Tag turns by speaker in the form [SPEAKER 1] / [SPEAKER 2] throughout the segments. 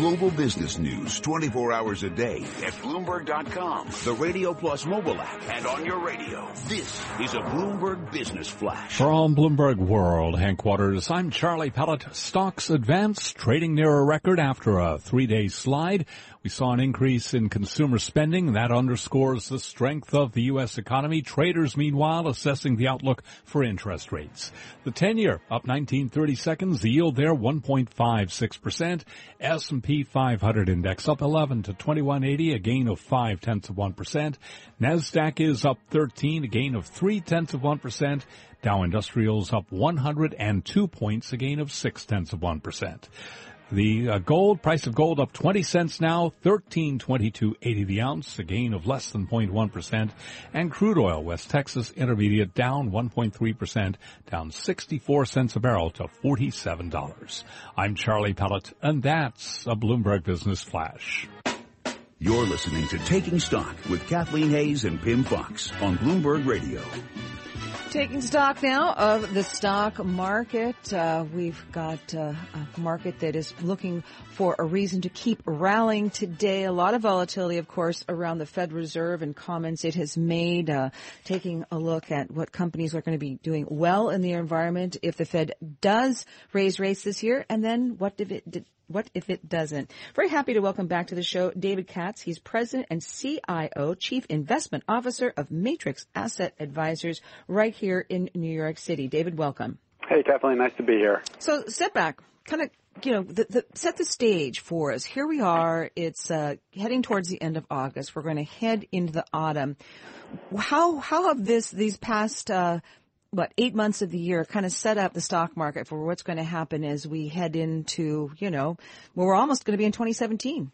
[SPEAKER 1] Global business news 24 hours a day at Bloomberg.com, the Radio Plus mobile app, and on your radio. This is a Bloomberg Business Flash.
[SPEAKER 2] From Bloomberg World headquarters, I'm Charlie Pellet. Stocks advance, trading near a record after a three-day slide. We saw an increase in consumer spending. That underscores the strength of the U.S. economy. Traders, meanwhile, assessing the outlook for interest rates. The 10-year up 1930 seconds. The yield there 1.56%. S&P 500 index up 11 to 2180, a gain of 5 tenths of 1%. NASDAQ is up 13, a gain of 3 tenths of 1%. Dow Industrials up 102 points, a gain of 6 tenths of 1%. The uh, gold price of gold up 20 cents now, 1322.80 the ounce, a gain of less than 0.1%. And crude oil, West Texas Intermediate down 1.3%, down 64 cents a barrel to $47. I'm Charlie Pellet, and that's a Bloomberg Business Flash.
[SPEAKER 1] You're listening to Taking Stock with Kathleen Hays and Pimm Fox on Bloomberg Radio.
[SPEAKER 3] Taking stock now of the stock market. Uh, we've got uh, a market that is looking for a reason to keep rallying today. A lot of volatility, of course, around the Fed Reserve and comments it has made. Uh, taking a look at what companies are going to be doing well in the environment if the Fed does raise rates this year, and then what if it did what if it doesn't? Very happy to welcome back to the show David Katz. He's president and CIO, chief investment officer of Matrix Asset Advisors right here in New York City. David, welcome.
[SPEAKER 4] Hey, Kathleen, nice to be here.
[SPEAKER 3] So, step back, kind of, you know, the, the, set the stage for us. Here we are. It's uh, heading towards the end of August. We're going to head into the autumn. How how have this these past uh, what eight months of the year kind of set up the stock market for what's going to happen as we head into you know well we're almost going to be in 2017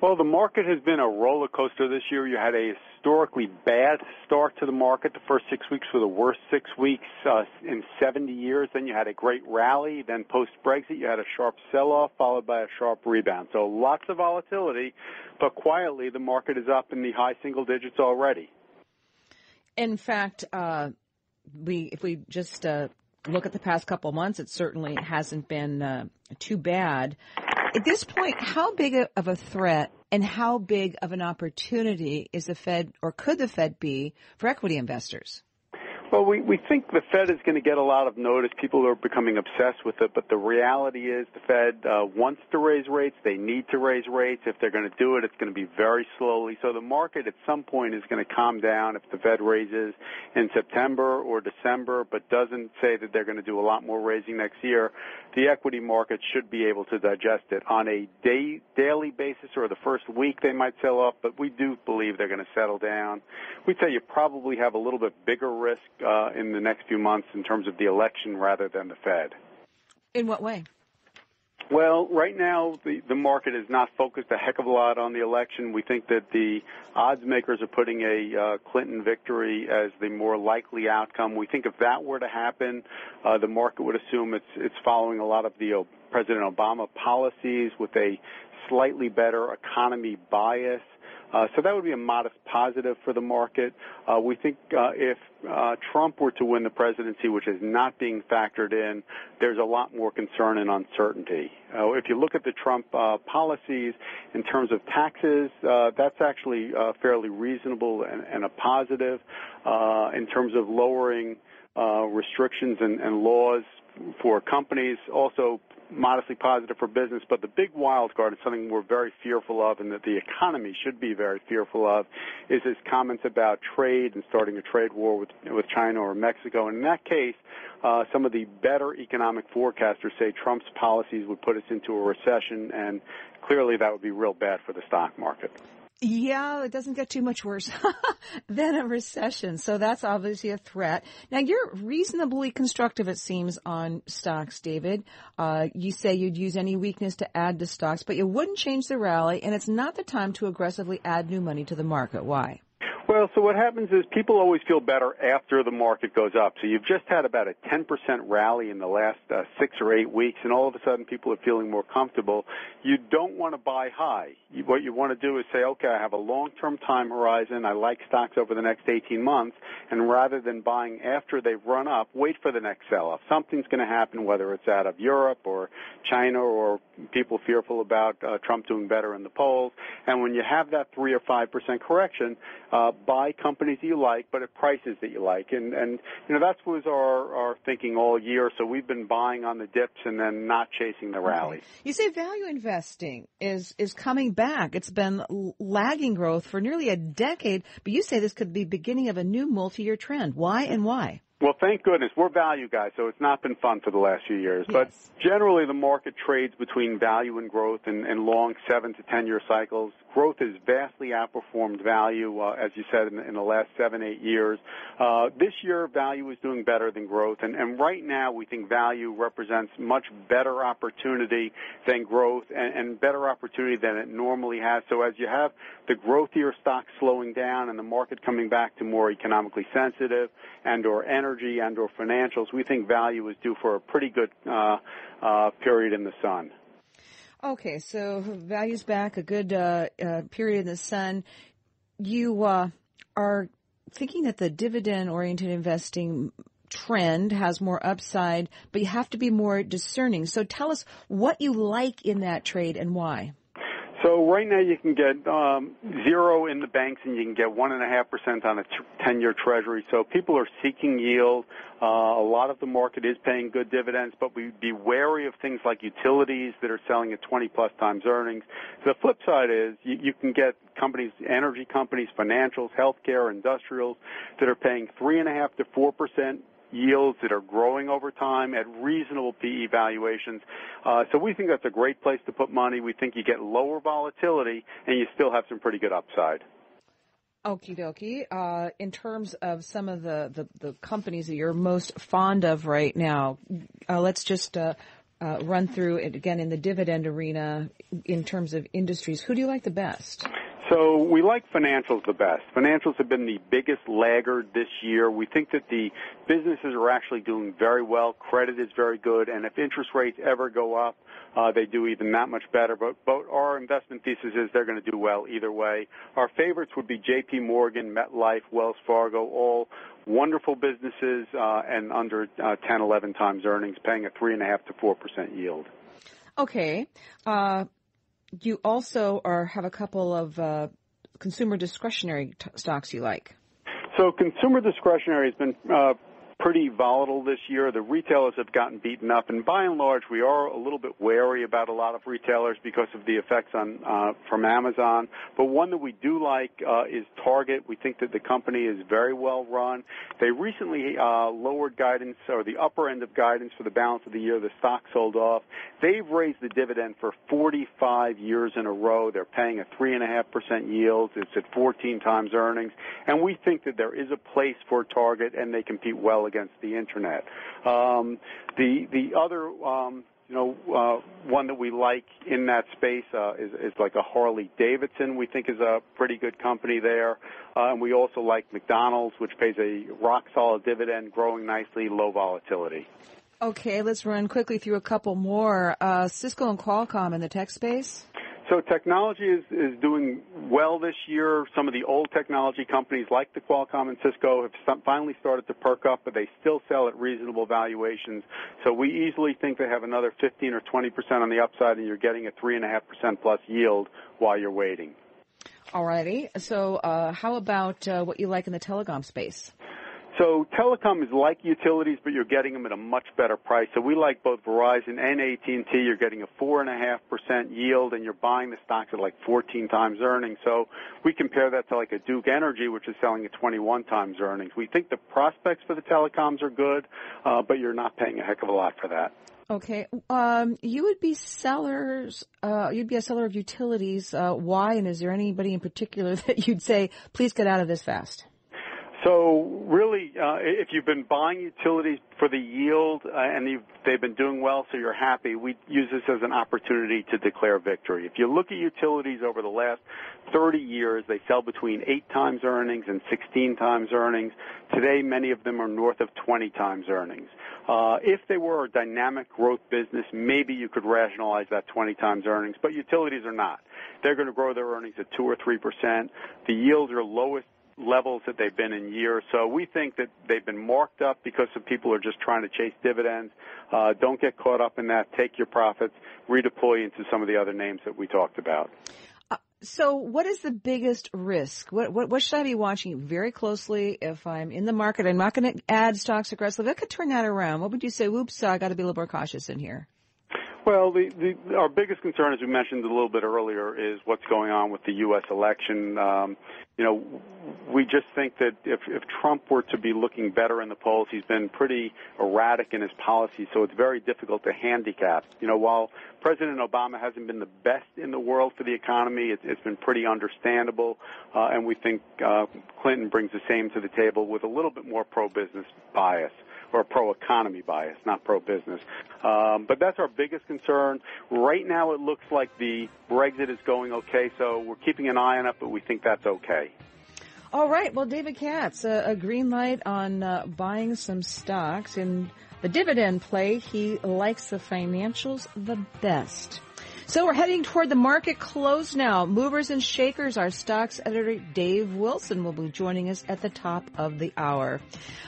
[SPEAKER 4] well the market has been a roller coaster this year. You had a historically bad start to the market the first six weeks were the worst six weeks uh, in 70 years. Then you had a great rally. Then post brexit you had a sharp sell off followed by a sharp rebound. So lots of volatility but quietly the market is up in the high single digits already.
[SPEAKER 3] In fact, uh, we if we just uh, look at the past couple of months, it certainly hasn't been uh, too bad. At this point, how big of a threat and how big of an opportunity is the Fed or could the Fed be for equity investors?
[SPEAKER 4] Well, we, we think the Fed is going to get a lot of notice. People are becoming obsessed with it, but the reality is the Fed uh, wants to raise rates. They need to raise rates. If they're going to do it, it's going to be very slowly. So the market at some point is going to calm down if the Fed raises in September or December, but doesn't say that they're going to do a lot more raising next year. The equity market should be able to digest it on a day, daily basis or the first week they might sell off, but we do believe they're going to settle down. We'd say you probably have a little bit bigger risk uh, in the next few months in terms of the election rather than the Fed.
[SPEAKER 3] In what way?
[SPEAKER 4] Well, right now the, the market is not focused a heck of a lot on the election. We think that the odds makers are putting a uh, Clinton victory as the more likely outcome. We think if that were to happen, uh, the market would assume it's it's following a lot of the uh, President Obama policies with a slightly better economy bias. Uh, so that would be a modest positive for the market. Uh, we think uh, if uh, Trump were to win the presidency, which is not being factored in, there's a lot more concern and uncertainty. If you look at the Trump uh, policies in terms of taxes, that's actually fairly reasonable and, a positive. in terms of lowering restrictions and, and laws for companies, also modestly positive for business. But the big wild card, and something we're very fearful of, and that the economy should be very fearful of, is his comments about trade and starting a trade war with with China or Mexico. And in that case, uh, some of the better economic forecasters say Trump's policies would put us into a recession, and clearly that would be real bad for the stock market.
[SPEAKER 3] Yeah, it doesn't get too much worse than a recession. So that's obviously a threat. Now you're reasonably constructive, it seems, on stocks, David. Uh, you say you'd use any weakness to add to stocks, but you wouldn't change the rally, and it's not the time to aggressively add new money to the market. Why?
[SPEAKER 4] Well, so what happens is people always feel better after the market goes up. So you've just had about a 10% rally in the last uh, six or eight weeks, and all of a sudden people are feeling more comfortable. You don't want to buy high. You, what you want to do is say, okay, I have a long-term time horizon. I like stocks over the next 18 months, and rather than buying after they've run up, wait for the next sell-off. Something's going to happen, whether it's out of Europe or China or people fearful about uh, Trump doing better in the polls. And when you have that three or five percent correction, uh, buy companies you like, but at prices that you like. And, and you know, that was our, our thinking all year. So we've been buying on the dips and then not chasing the.
[SPEAKER 3] Okay. You say value investing is, is coming back. It's been lagging growth for nearly a decade, but you say this could be beginning of a new multi-year trend. Why and why?
[SPEAKER 4] Well, thank goodness. We're value guys, so it's not been fun for the last few years. Yes. But generally, the market trades between value and growth in, in long seven to ten year cycles growth has vastly outperformed value, uh, as you said, in, in, the last seven, eight years. Uh, this year, value is doing better than growth, and, and, right now we think value represents much better opportunity than growth and, and, better opportunity than it normally has. So as you have the growthier stocks slowing down and the market coming back to more economically sensitive and or energy and or financials, we think value is due for a pretty good uh, uh period in the sun.
[SPEAKER 3] Okay, so values back, a good uh, uh, period in the sun. You uh, are thinking that the dividend-oriented investing trend has more upside, but you have to be more discerning. So tell us what you like in that trade and why.
[SPEAKER 4] So right now you can get um, zero in the banks and you can get one and a half percent on a ten-year Treasury. So people are seeking yield. Uh, a lot of the market is paying good dividends, but we'd be wary of things like utilities that are selling at 20 plus times earnings. The flip side is you, you can get companies, energy companies, financials, healthcare, industrials that are paying three and a half to four percent yields that are growing over time at reasonable PE valuations. Uh, so we think that's a great place to put money. We think you get lower volatility and you still have some pretty good upside.
[SPEAKER 3] Okie dokie. Uh, in terms of some of the, the, the, companies that you're most fond of right now, uh, let's just uh, uh run through it again in the dividend arena in terms of industries. Who do you like the best?
[SPEAKER 4] So we like financials the best. Financials have been the biggest laggard this year. We think that the businesses are actually doing very well. Credit is very good, and if interest rates ever go up, uh, they do even that much better. But, but our investment thesis is they're going to do well either way. Our favorites would be J.P. Morgan, MetLife, Wells Fargo, all wonderful businesses uh, and under uh, 10, 11 times earnings, paying a three and a half to four percent yield.
[SPEAKER 3] Okay. Uh, you also are have a couple of uh, consumer discretionary t- stocks you like.
[SPEAKER 4] So consumer discretionary has been uh, pretty volatile this year. The retailers have gotten beaten up, and by and large, we are a little bit wary about a lot of retailers because of the effects on uh, from Amazon. But one that we do like uh, is Target. We think that the company is very well run. They recently uh, lowered guidance or the upper end of guidance for the balance of the year. The stock sold off. They've raised the dividend for 45 years in a row. They're paying a three and a half percent yield. It's at 14 times earnings, and we think that there is a place for Target, and they compete well against the internet. Um, the the other um, you know, uh, one that we like in that space uh, is, is like a Harley Davidson. We think is a pretty good company there, uh, and we also like McDonald's, which pays a rock solid dividend, growing nicely, low volatility.
[SPEAKER 3] Okay, let's run quickly through a couple more. Uh, Cisco and Qualcomm in the tech space.
[SPEAKER 4] So technology is, is doing well this year. Some of the old technology companies like the Qualcomm and Cisco have finally started to perk up, but they still sell at reasonable valuations. So we easily think they have another 15 or 20 percent on the upside, and you're getting a three and a half percent plus yield while you're waiting.
[SPEAKER 3] Alrighty. So uh, how about uh, what you like in the telecom space?
[SPEAKER 4] So telecom is like utilities, but you're getting them at a much better price. So we like both Verizon and AT&T. You're getting a four and a half percent yield, and you're buying the stocks at like 14 times earnings. So we compare that to like a Duke Energy, which is selling at 21 times earnings. We think the prospects for the telecoms are good, uh, but you're not paying a heck of a lot for that.
[SPEAKER 3] Okay, um, you would be sellers. Uh, you'd be a seller of utilities. Uh, why? And is there anybody in particular that you'd say, please get out of this fast?
[SPEAKER 4] So really, uh, if you've been buying utilities for the yield uh, and they've been doing well, so you're happy, we use this as an opportunity to declare victory. If you look at utilities over the last 30 years, they sell between 8 times earnings and 16 times earnings. Today, many of them are north of 20 times earnings. Uh, if they were a dynamic growth business, maybe you could rationalize that 20 times earnings, but utilities are not. They're going to grow their earnings at 2 or 3%. The yields are lowest levels that they've been in years. So we think that they've been marked up because some people are just trying to chase dividends. Uh, don't get caught up in that. Take your profits, redeploy into some of the other names that we talked about.
[SPEAKER 3] Uh, so, what is the biggest risk? What, what, what should I be watching very closely if I'm in the market? I'm not going to add stocks aggressively. I could turn that around. What would you say? Whoops, I got to be a little more cautious in here.
[SPEAKER 4] Well, the, the, our biggest concern, as we mentioned a little bit earlier, is what's going on with the U.S. election. Um, you know, we just think that if, if Trump were to be looking better in the polls, he's been pretty erratic in his policies, so it's very difficult to handicap. You know, while President Obama hasn't been the best in the world for the economy, it, it's been pretty understandable, uh, and we think uh, Clinton brings the same to the table with a little bit more pro-business bias or pro-economy bias, not pro-business. Um, but that's our biggest concern. Right now, it looks like the Brexit is going okay, so we're keeping an eye on it, but we think that's okay.
[SPEAKER 3] All right. Well, David Katz, uh, a green light on uh, buying some stocks in the dividend play. He likes the financials the best. So we're heading toward the market close now. Movers and shakers, our stocks editor Dave Wilson will be joining us at the top of the hour.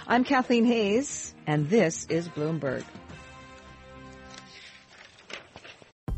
[SPEAKER 3] I'm Kathleen Hays and this is Bloomberg.